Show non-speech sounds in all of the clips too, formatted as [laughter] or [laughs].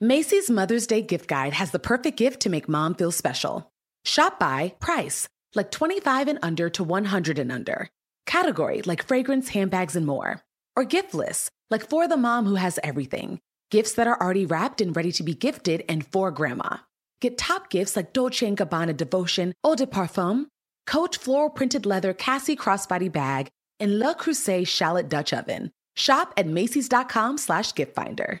Macy's Mother's Day gift guide has the perfect gift to make mom feel special. Shop by price, like 25 and under to 100 and under. Category, like fragrance, handbags, and more. Or gift lists, like for the mom who has everything. Gifts that are already wrapped and ready to be gifted and for grandma. Get top gifts like Dolce & Gabbana Devotion Eau de Parfum, Coach floral printed leather Cassie crossbody bag, and Le Creuset shallot Dutch oven. Shop at Macy's.com slash gift finder.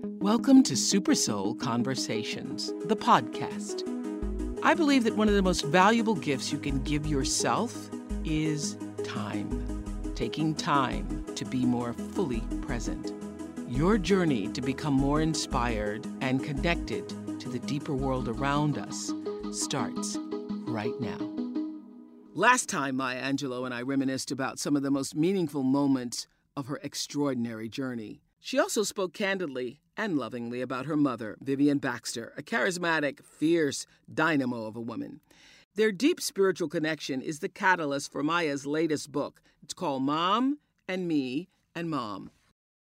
Welcome to Super Soul Conversations, the podcast. I believe that one of the most valuable gifts you can give yourself is time. Taking time to be more fully present. Your journey to become more inspired and connected to the deeper world around us starts right now. Last time, Maya Angelou and I reminisced about some of the most meaningful moments of her extraordinary journey. She also spoke candidly and lovingly about her mother, Vivian Baxter, a charismatic, fierce dynamo of a woman. Their deep spiritual connection is the catalyst for Maya's latest book. It's called Mom and Me and Mom.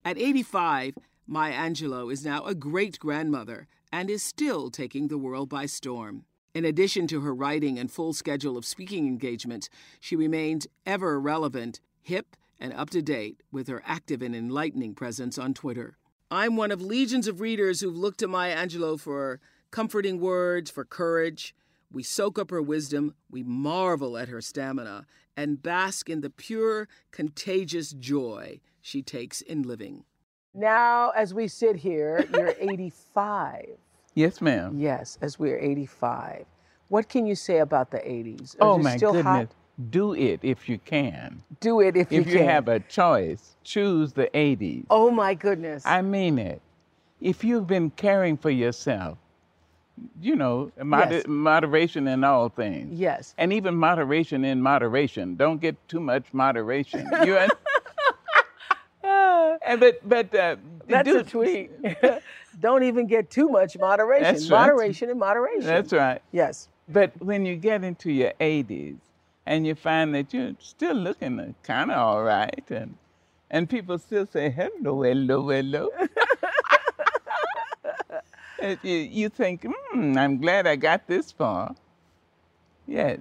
At 85, Maya Angelou is now a great grandmother and is still taking the world by storm. In addition to her writing and full schedule of speaking engagements, she remains ever relevant, hip, and up to date with her active and enlightening presence on Twitter. I'm one of legions of readers who've looked to Maya Angelou for comforting words, for courage. We soak up her wisdom, we marvel at her stamina, and bask in the pure, contagious joy she takes in living. Now, as we sit here, you're [laughs] 85. Yes, ma'am. Yes, as we're 85. What can you say about the 80s? Are oh, my goodness. Hot? Do it if you can. Do it if, if you can. If you have a choice, choose the 80s. Oh, my goodness. I mean it. If you've been caring for yourself, you know, mod- yes. moderation in all things. Yes. And even moderation in moderation. Don't get too much moderation. [laughs] You [laughs] and but but uh, that's do, a tweet. [laughs] Don't even get too much moderation. That's moderation right. and moderation. That's right. Yes. But when you get into your 80s and you find that you're still looking kind of all right, and and people still say hello, hello, hello. [laughs] you, you think, hmm, I'm glad I got this far. Yes.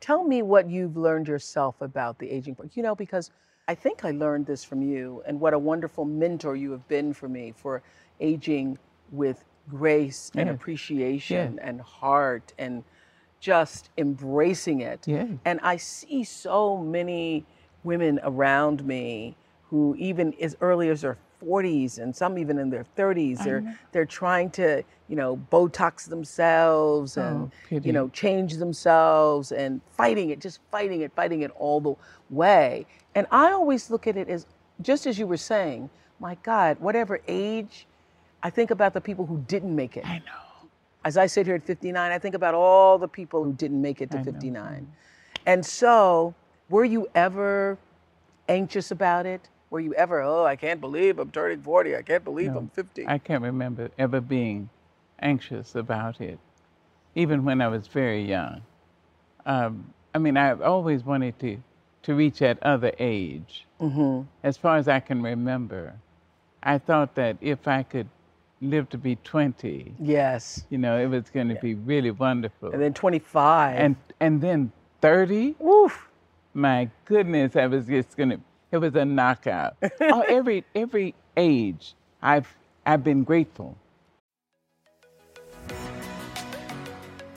Tell me what you've learned yourself about the aging. You know, because I think I learned this from you, and what a wonderful mentor you have been for me for aging with grace and appreciation and heart and just embracing it. Yeah. And I see so many women around me who, even as early as their 40s and some even in their 30s, they're uh-huh. they're trying to you know Botox themselves and oh, you know change themselves and fighting it, just fighting it, fighting it all the way. And I always look at it as just as you were saying, my God, whatever age, I think about the people who didn't make it. I know. As I sit here at 59, I think about all the people who didn't make it to I 59. Know. And so, were you ever anxious about it? Were you ever, oh, I can't believe I'm turning 40. I can't believe no, I'm 50. I can't remember ever being anxious about it, even when I was very young. Um, I mean, I've always wanted to to reach that other age. Mm-hmm. As far as I can remember, I thought that if I could live to be 20, yes, you know, it was going to be really wonderful. And then 25, and and then 30. Woof! My goodness, I was just going to. It was a knockout. [laughs] oh, every every age, I've I've been grateful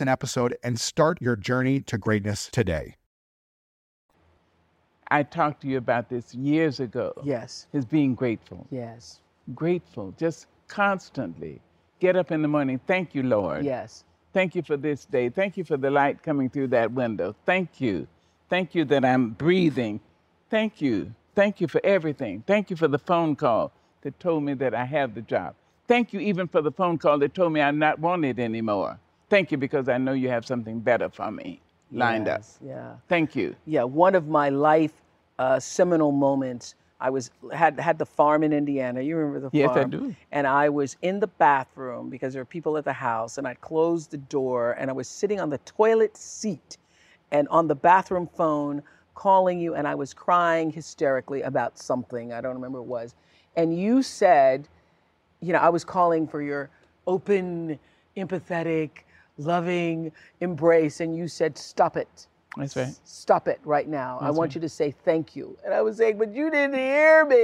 an episode and start your journey to greatness today. I talked to you about this years ago. Yes. Is being grateful. Yes. Grateful, just constantly. Get up in the morning. Thank you, Lord. Yes. Thank you for this day. Thank you for the light coming through that window. Thank you. Thank you that I'm breathing. Thank you. Thank you for everything. Thank you for the phone call that told me that I have the job. Thank you even for the phone call that told me I'm not wanted anymore. Thank you because I know you have something better for me lined yes. up. Yeah. Thank you. Yeah. One of my life uh, seminal moments. I was had had the farm in Indiana. You remember the Yes, I farm? do. And I was in the bathroom because there were people at the house, and I closed the door, and I was sitting on the toilet seat, and on the bathroom phone, calling you, and I was crying hysterically about something. I don't remember what it was, and you said, you know, I was calling for your open, empathetic, loving embrace, and you said, "Stop it." That's right. Stop it right now. I want right. you to say thank you. And I was saying, but you didn't hear me.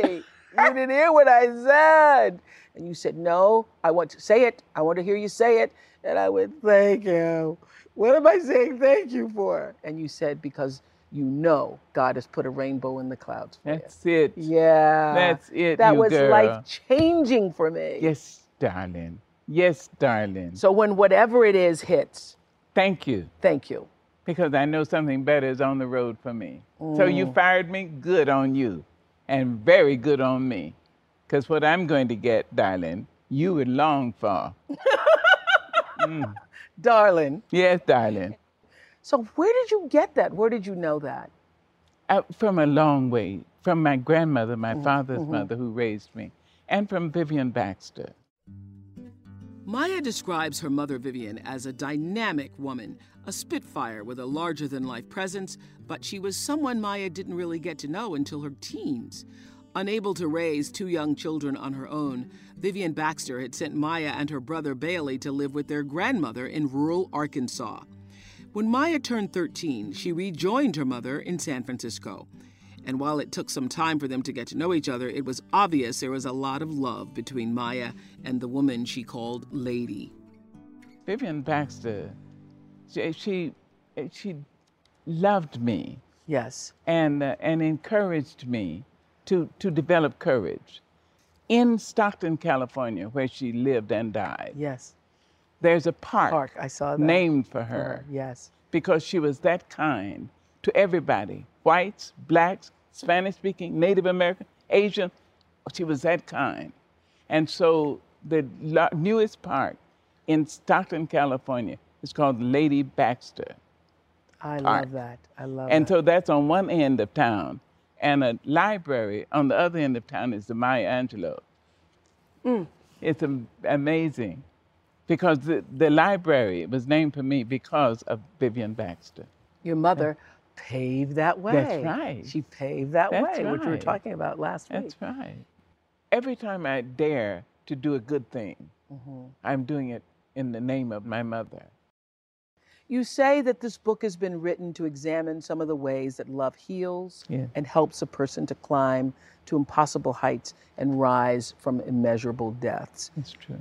you didn't hear what I said. And you said, no, I want to say it. I want to hear you say it. And I went, thank you. What am I saying thank you for? And you said, because you know God has put a rainbow in the clouds for That's it. Yeah. That's it, That you was girl. life changing for me. Yes, darling. Yes, darling. So when whatever it is hits, Thank you. thank you. Because I know something better is on the road for me. So you mm. fired me, good on you. And very good on me. Because what I'm going to get, darling, you would long for. [laughs] Mm. Darling. Yes, darling. So where did you get that? Where did you know that? Uh, from a long way. From my grandmother, my mm, father's mm-hmm. mother, who raised me, and from Vivian Baxter. Maya describes her mother Vivian as a dynamic woman, a spitfire with a larger than life presence, but she was someone Maya didn't really get to know until her teens. Unable to raise two young children on her own, Vivian Baxter had sent Maya and her brother Bailey to live with their grandmother in rural Arkansas. When Maya turned 13, she rejoined her mother in San Francisco. And while it took some time for them to get to know each other, it was obvious there was a lot of love between Maya and the woman she called Lady. Vivian Baxter, she, she, she loved me Yes. and, uh, and encouraged me to, to develop courage. In Stockton, California, where she lived and died, Yes. there's a park, Park. I saw that. named for For her her. Yes. because she was that kind to everybody whites, blacks, Spanish speaking, Native American, Asian. She was that kind. And so the newest park in Stockton, California is called Lady Baxter. I Park. love that. I love that. And that. so that's on one end of town. And a library on the other end of town is the Maya Angelou. Mm. It's am- amazing because the, the library was named for me because of Vivian Baxter. Your mother paved that way. That's right. She paved that That's way, which we were talking about last week. That's right. Every time I dare to do a good thing, Mm-hmm. I'm doing it in the name of my mother. You say that this book has been written to examine some of the ways that love heals Yeah. and helps a person to climb to impossible heights and rise from immeasurable depths. It's true.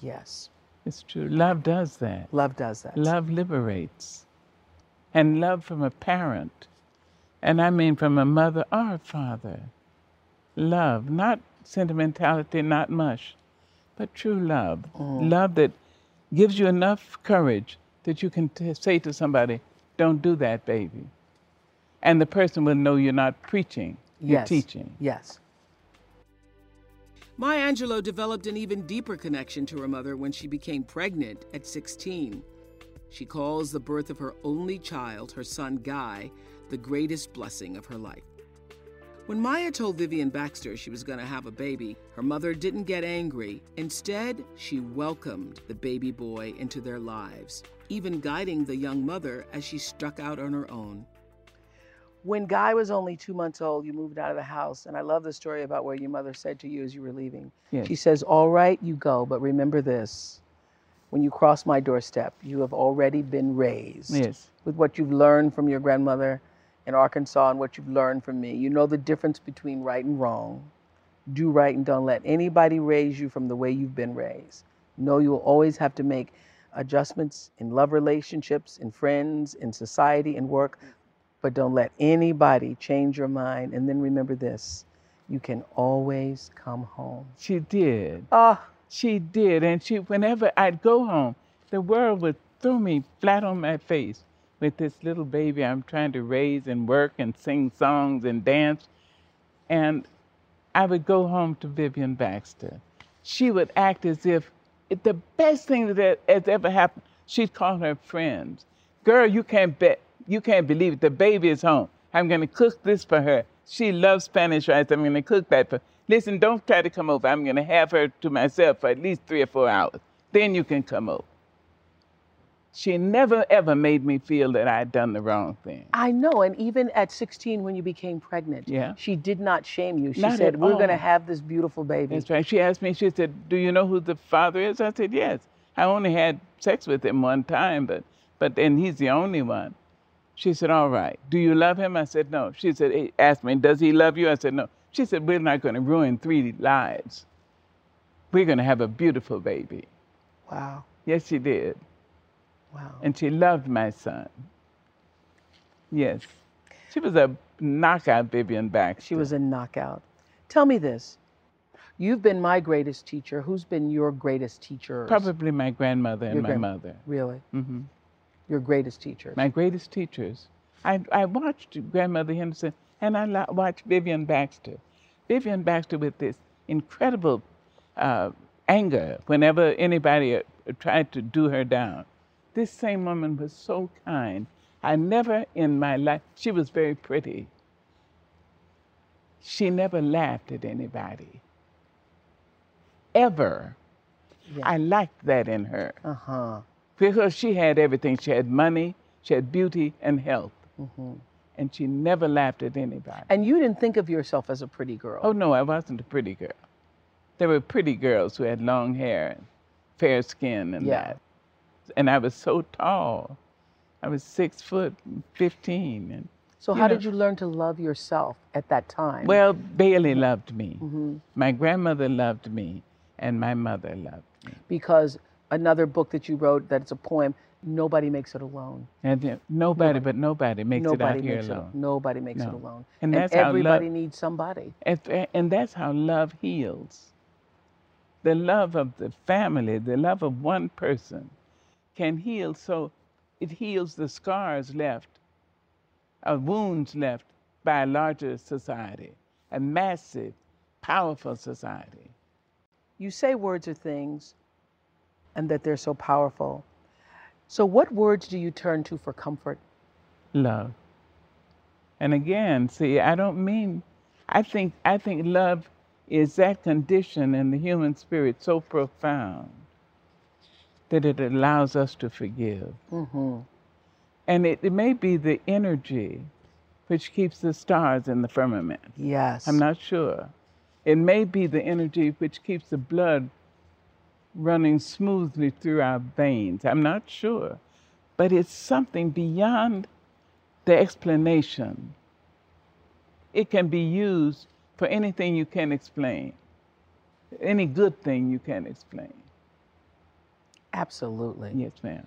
Yes, It's true. Love does that. love does that. Love liberates. And love from a parent, and I mean from a mother or a father. Love, not sentimentality, not mush, but true love. Mm. Love that gives you enough courage that you can t- say to somebody, Don't do that, baby. And the person will know you're not preaching, you're yes. teaching. Yes. Maya Angelou developed an even deeper connection to her mother when she became pregnant at 16. She calls the birth of her only child, her son Guy, the greatest blessing of her life. When Maya told Vivian Baxter she was going to have a baby, her mother didn't get angry. Instead, she welcomed the baby boy into their lives, even guiding the young mother as she struck out on her own. When Guy was only two months old, you moved out of the house. And I love the story about where your mother said to you as you were leaving. Yes. She says, All right, you go, but remember this. When you cross my doorstep, you have already been raised Yes. with what you've learned from your grandmother in Arkansas and what you've learned from me. You know the difference between right and wrong. Do right and don't let anybody raise you from the way you've been raised. Know you'll always have to make adjustments in love relationships, in friends, in society, in work, but don't let anybody change your mind. And then remember this you can always come home. She did. Ah, She did. And she, whenever I'd go home, the world would throw me flat on my face with this little baby I'm trying to raise and work and sing songs and dance. And I would go home to Vivian Baxter. She would act as if the best thing that has ever happened. She'd call her friends. Girl, you can't bet. You can't believe it. The baby is home. I'm going to cook this for her. She loves Spanish rice. I'm going to cook that for. Listen, don't try to come over. I'm going to have her to myself for at least three or four hours. Then you can come over. She never ever made me feel that I'd done the wrong thing. I know. And even at 16, when you became pregnant, Yeah. she did not shame you. She Not said, We're going to have this beautiful baby. That's right. She asked me, she said, Do you know who the father is? I said, Yes. I only had sex with him one time, but but then he's the only one. She said, All right. Do you love him? I said, No. She said, asked me, Does he love you? I said, No. She said, We're not going to ruin three lives. We're going to have a beautiful baby. Wow. Yes, she did. Wow. And she loved my son. Yes. She was a knockout Vivian Baxter. She was a knockout. Tell me this. You've been my greatest teacher. Who's been your greatest teacher? probably my grandmother and Your my mother. Really? Mm-hmm. Your greatest teacher. my greatest teachers. I, I watched Grandmother Henderson and I watched Vivian Baxter. Vivian Baxter with this incredible uh, anger whenever anybody uh, tried to do her down. This same woman was so kind. I never in my life, she was very pretty. She never laughed at anybody. Ever. Yeah. I liked that in her Uh huh. because she had everything. She had money, she had beauty and health, and she never laughed at anybody. And you didn't think of yourself as a pretty girl. oh no, I wasn't a pretty girl. There were pretty girls who had long hair and fair skin and Yeah. that. And I was so tall. I was six foot fifteen, and so, how know- did you learn to love yourself at that time? well, Bailey loved me. Mm-hmm. My grandmother loved me, and my mother loved me. because another book that you wrote, that's a poem, Nobody Makes It Alone. And uh, nobody, but nobody makes nobody it out here alone. it Nobody makes it alone. And that's how everybody love- needs somebody. And, and that's how love heals. The love of the family, the love of one person can heal so it heals the scars left, uh, wounds left by a larger society, a massive, powerful society. You say words are things and that they're so powerful. So, what words do you turn to for comfort? Love. And again, see, I don't mean I think I think love is that condition in the human spirit so profound that it allows us to forgive. Mm-hmm. And it, it may be the energy which keeps the stars in the firmament. Yes. I'm not sure. It may be the energy which keeps the blood running smoothly through our veins. I'm not sure. But it's something beyond the explanation. It can be used for anything you can explain, any good thing you can explain. Absolutely. Yes, ma'am.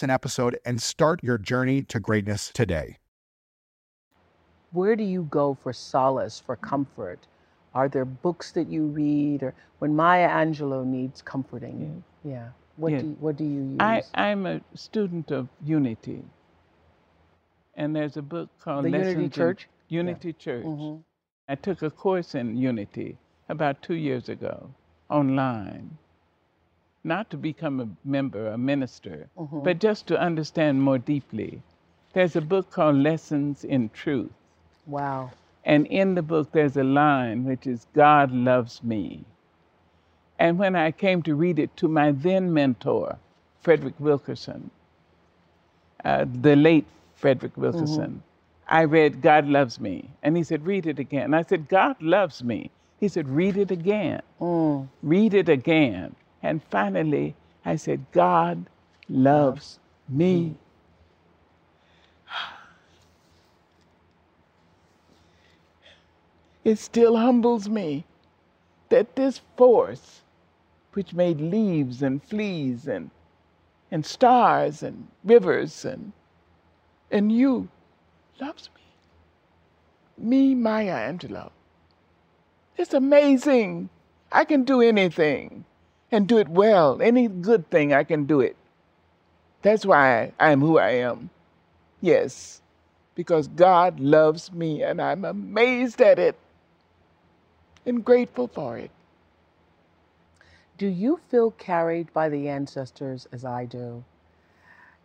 an episode and start your journey to greatness today. Where do you go for solace, for comfort? Are there books that you read, or when Maya Angelou needs comforting? Yeah. What Yes. do you, what do you use? I, I'm a student of Unity. And there's a book called The Unity Lessons in Church? Unity Church. Mhm. I took a course in Unity about two years ago online. Not to become a member, a minister, Mm-hmm. but just to understand more deeply. There's a book called Lessons in Truth. Wow. And in the book, there's a line which is, God loves me. And when I came to read it to my then mentor, Frederick Wilkerson, uh, the late Frederick Wilkerson, I read, God loves me. And he said, read it again. And I said, God loves me. He said, read it again. Mm. Read it again. And finally, I said, God loves me. [sighs] It still humbles me that this force, which made leaves and fleas and, and stars and rivers and, and you, loves me. Me, Maya Angelou. It's amazing. I can do anything and do it well. Any good thing, I can do it. That's why I am who I am. Yes, because God loves me and I'm amazed at it and grateful for it. Do you feel carried by the ancestors as I do?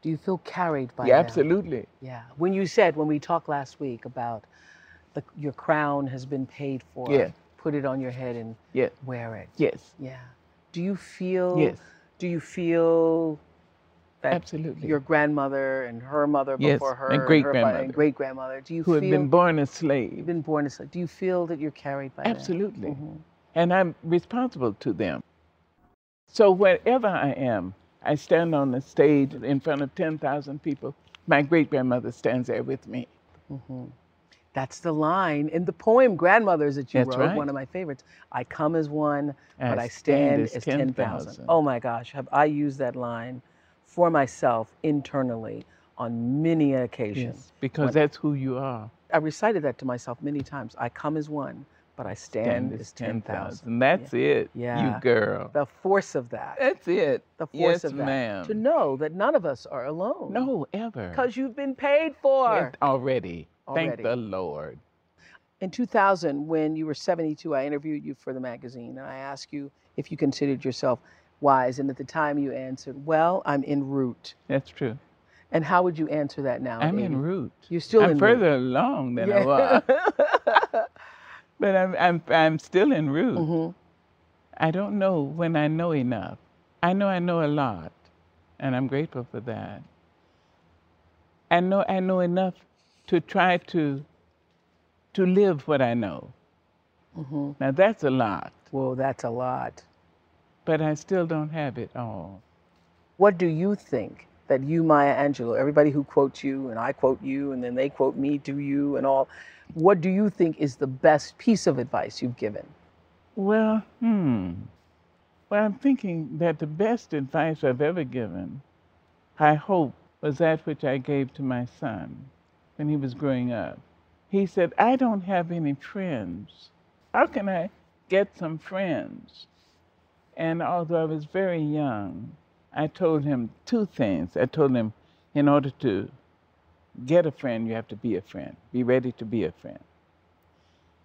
Do you feel carried by yeah, them? absolutely. Yeah. When you said when we talked last week about the, your crown has been paid for, Yeah. put it on your head and Yes, wear it. yes, Yeah. Do you feel? Yes. Do you feel that absolutely. your grandmother and her mother Yes, before her and her great-grandmother. and great grandmother? Do you Who feel had been born a you've slave. been born as? Do you feel that you're carried by them? Absolutely. Mhm. And I'm responsible to them. So wherever I am, I stand on the stage in front of 10,000 people. My great grandmother stands there with me. That's the line in the poem "Grandmothers" that you That's wrote. right. One of my favorites. I come as one, I but I stand, stand as as ten thousand. 10,000. Oh my gosh, have I used that line for myself internally on many occasions. Yes, because that's who you are. I recited that to myself many times. I come as one, but I stand, Stand as ten thousand. And that's it, Yeah. you girl. The force of that. That's it. The force yes, of that. ma'am. To know that none of us are alone. No, ever. Because you've been paid for. Yes, already. Thank the Lord. In 2000, when you were 72, I interviewed you for the magazine and I asked you if you considered yourself wise. And at the time you answered, Well, I'm en route. That's true. And how would you answer that now? I'm en route. You're still I'm en route. further along than I was, [laughs] but I'm, I'm, I'm still en route. Mhm. I don't know when I know enough. I know I know a lot, and I'm grateful for that. I know I know enough to try to to live what I know. Mhm. Now that's a lot, Well, that's a lot. but I still don't have it all. What do you think that you, Maya Angelou, everybody who quotes you and I quote you and then they quote me to you and all, what do you think is the best piece of advice you've given? Well, hmm. Well, I'm thinking that the best advice I've ever given, I hope, was that which I gave to my son when he was growing up. He said, I don't have any friends. How can I get some friends? And although I was very young, I told him two things. I told him, in order to get a friend, you have to be a friend. Be ready to be a friend.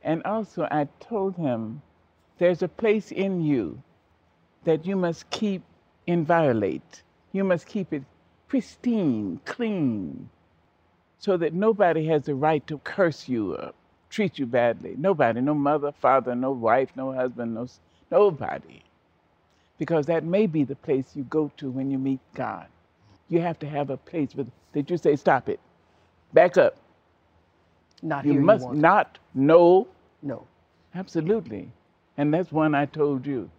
And also, I told him, there's a place in you that you must keep inviolate. You must keep it pristine, clean, so that nobody has the right to curse you or treat you badly. Nobody, no mother, father, no wife, no husband, no nobody. Because that may be the place you go to when you meet God. You have to have a place where that you say, stop it, back up. Not You here must you not know No. Absolutely. And that's one I told you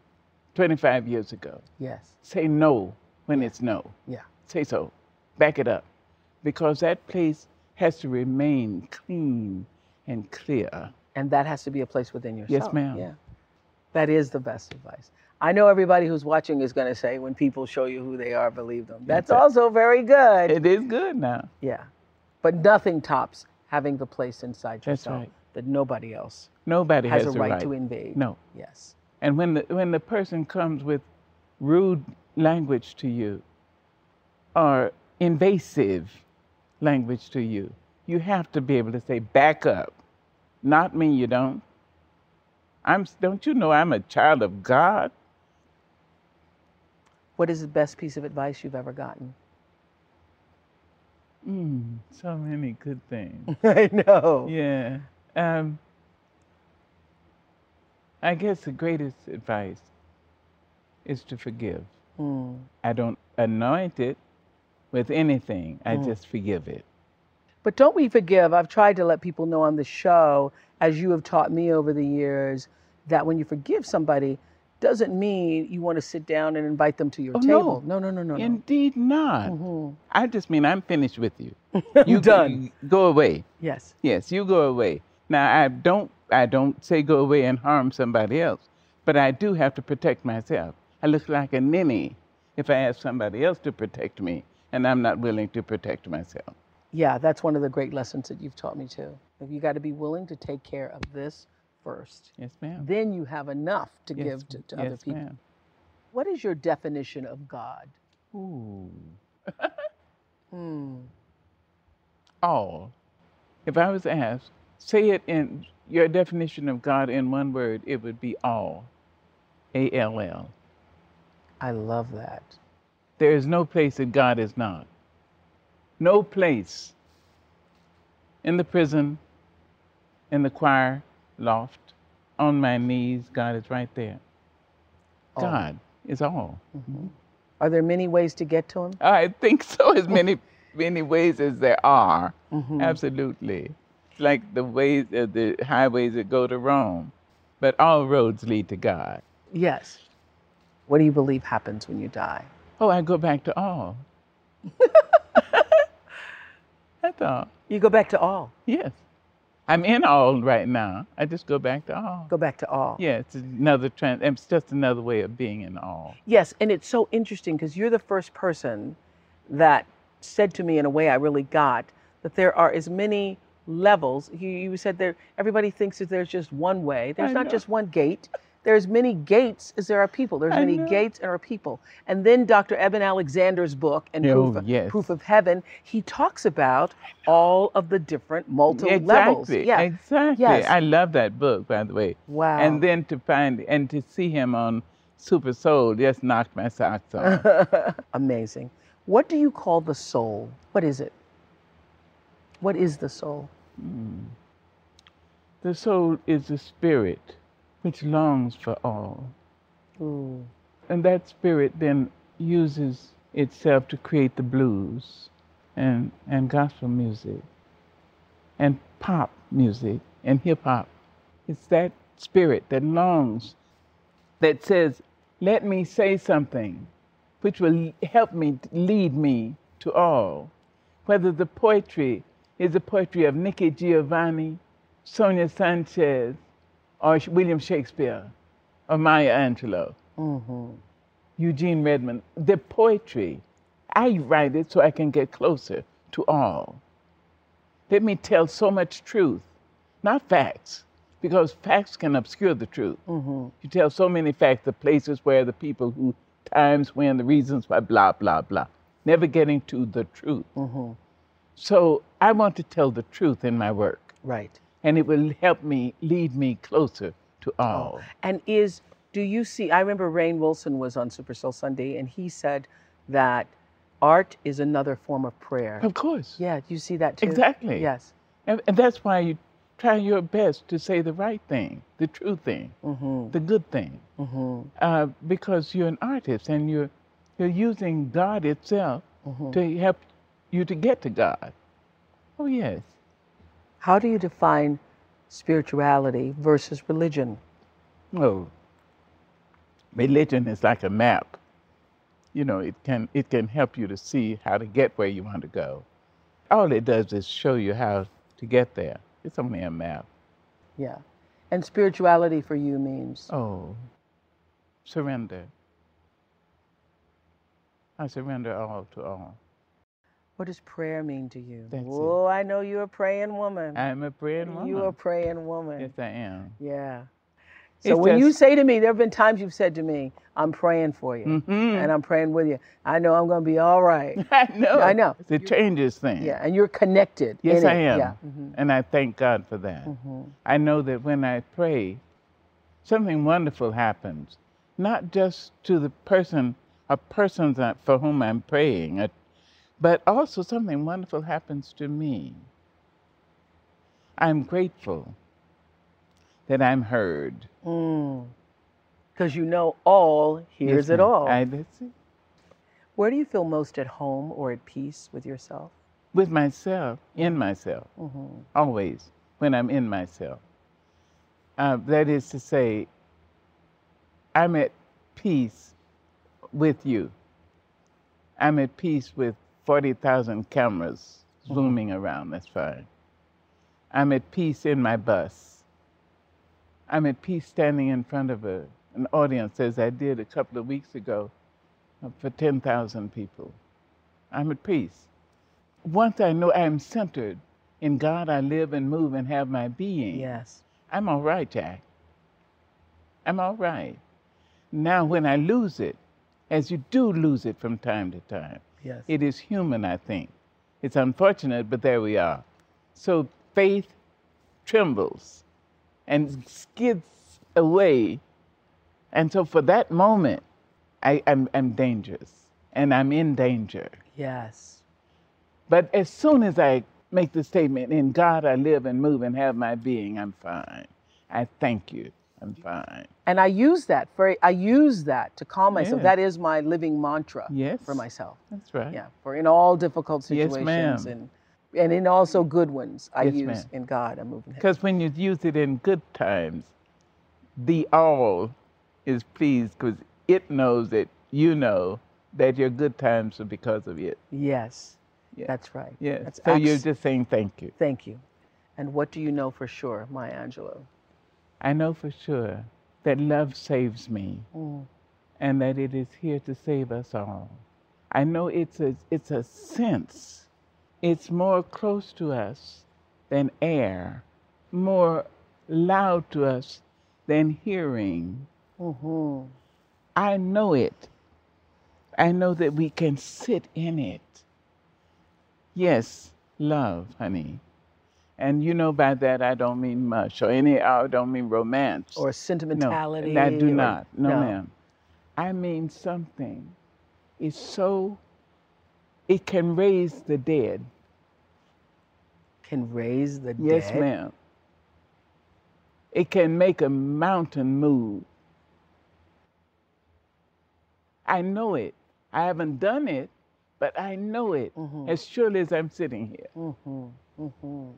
25 years ago. Yes. Say no when it's no. Yeah. Say so. Back it up. Because that place has to remain clean and clear. And that has to be a place within yourself. Yes, ma'am. Yeah. That is the best advice. I know everybody who's watching is going to say, when people show you who they are, believe them. That's it. also very good. It is good now. yeah. But nothing tops having the place inside yourself right. that nobody else Nobody has, has, a right, to invade. No. Yes. And when the, when the person comes with rude language to you or invasive language to you, you have to be able to say, back up. Not me, you don't. I'm, don't you know I'm a child of God? What is the best piece of advice you've ever gotten? Mm, so many good things. [laughs] I know. Yeah. Um, I guess the greatest advice is to forgive. Mm. I don't anoint it with anything, I Mm. just forgive it. But don't we forgive? I've tried to let people know on the show, as you have taught me over the years, that when you forgive somebody, doesn't mean you want to sit down and invite them to your Oh, table. No, no, no, no, no. Indeed not. Mhm. I just mean I'm finished with you. [laughs] You done. you go away. Yes. Yes, you go away. Now I don't I don't say go away and harm somebody else, but I do have to protect myself. I look like a ninny if I ask somebody else to protect me and I'm not willing to protect myself. Yeah, that's one of the great lessons that you've taught me too. You got to be willing to take care of this first. Yes, ma'am. Then you have enough to Yes, give to, to yes, other people. ma'am. What is your definition of God? Ooh. [laughs] Hmm. all. If I was asked, say it in your definition of God in one word, it would be all. A L L. I love that. There is no place that God is not. No place. In the prison, in the choir loft, on my knees, God is right there. All. God is all. Are there many ways to get to Him? I think so, as many [laughs] many ways as there are. Mhm. Absolutely. It's like the ways, uh, the highways that go to Rome, but all roads lead to God. Yes. What do you believe happens when you die? Oh, I go back to all. [laughs] That's all. You go back to all. Yes. I'm in all right now. I just go back to all. Go back to all. Yeah, it's another trend. It's just another way of being in all. Yes, and it's so interesting because you're the first person that said to me in a way I really got that there are as many levels. You, you said there everybody thinks that there's just one way. There's I not know. just one gate. There's many gates as there are people. There's I many know. gates and there are people. And then Dr. Eben Alexander's book and Oh, Proof, yes. Proof of Heaven, he talks about all of the different multiple levels. Exactly. Yeah. Exactly. Yes. I love that book, by the way. Wow. And then to find and to see him on Super Soul just knocked my socks off. [laughs] Amazing. What do you call the soul? What is it? What is the soul? Hmm. the soul is the spirit which longs for all. Ooh. And that spirit then uses itself to create the blues and, and gospel music and pop music and hip hop. It's that spirit that longs, that says, let me say something which will help me, lead me to all. Whether the poetry is the poetry of Nikki Giovanni, Sonia Sanchez, or William Shakespeare, or Maya Angelou. hmm Eugene Redmond, the poetry, I write it so I can get closer to all. Let me tell so much truth, not facts, because facts can obscure the truth. hmm You tell so many facts, the places where, the people who, times when, the reasons why, blah, blah, blah, never getting to the truth. hmm So I want to tell the truth in my work, Right. And it will help me, lead me closer to all. And is do you see? I remember Rainn Wilson was on Super Soul Sunday, and he said that art is another form of prayer. Of course. Yeah, do you see that too? Exactly. Yes. And, and that's why you try your best to say the right thing, the true thing, hmm the good thing, hmm uh, because you're an artist and you're you're using God itself hmm to help you to get to God. Oh yes, How do you define spirituality versus religion? oh, religion is like a map. You know, it can it can help you to see how to get where you want to go. All it does is show you how to get there. It's only a map. Yeah. And spirituality for you means Oh, surrender. I surrender all to all. What does prayer mean to you? That's it. oh, I know you're a praying woman. I'm a praying woman. You're a praying woman. Yes, I am. Yeah. So It's when you say to me, there have been times you've said to me, I'm praying for you Mhm. and I'm praying with you. I know I'm going to be all right. [laughs] I know. I know. It changes things. Yeah, and you're connected. Yes, in I it. am. Yeah. mhm, And I thank God for that. mhm. I know that when I pray, something wonderful happens, not just to the person or persons that- for whom I'm praying, uh, but also something wonderful happens to me. I'm grateful that I'm heard. Mm. Because you know all hears Yes, it all. I, that's it. Where do you feel most at home or at peace with yourself? With myself, in myself, hmm always when I'm in myself. Uh, that is to say, I'm at peace with you. I'm at peace with 40,000 cameras zooming around, that's fine. I'm at peace in my bus. I'm at peace standing in front of a, an audience, as I did a couple of weeks ago uh, for 10,000 people. I'm at peace. Once I know I'm centered in God, I live and move and have my being. Yes. I'm all right, Jack. I'm all right. Now, when I lose it, as you do lose it from time to time, Yes. it is human, I think. It's unfortunate, but there we are. So faith trembles and skids away. And so for that moment, I, I'm, I'm dangerous and I'm in danger. yes. But as soon as I make the statement, in God I live and move and have my being, I'm fine. I thank you. I'm fine. And I use that for I use that to calm myself. Yes. That is my living mantra Yes. for myself. That's right. Yeah, for in all difficult Yes, situations ma'am. and and in also good ones, I Yes, use in God I'm moving. Because when you use it in good times, the all is pleased because it knows that you know that your good times are because of it. Yes, that's right. Yes. That's so you're just saying thank you. Thank you. And what do you know for sure, Maya Angelou? I know for sure that love saves me Mm. and that it is here to save us all. I know it's a, it's a sense. It's more close to us than air, more loud to us than hearing. hmm I know it. I know that we can sit in it. Yes, love, honey. And you know by that I don't mean much, or any I don't mean romance. Or sentimentality. No, I do or- not. No, no. ma'am. I mean something is so it can raise the dead. Can raise the Yes, dead. Yes, ma'am. It can make a mountain move. I know it. I haven't done it, but I know it Mhm. as surely as I'm sitting here. hmm hmm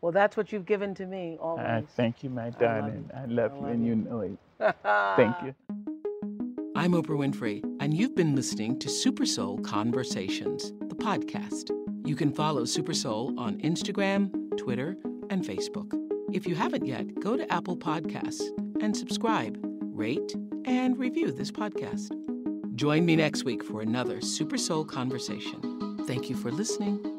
Well, that's what you've given to me always. I thank you, my darling. I love, I you, love and you. you know it. [laughs] Thank you. I'm Oprah Winfrey, and you've been listening to Super Soul Conversations, the podcast. You can follow Super Soul on Instagram, Twitter, and Facebook. If you haven't yet, go to Apple Podcasts and subscribe, rate, and review this podcast. Join me next week for another Super Soul Conversation. Thank you for listening.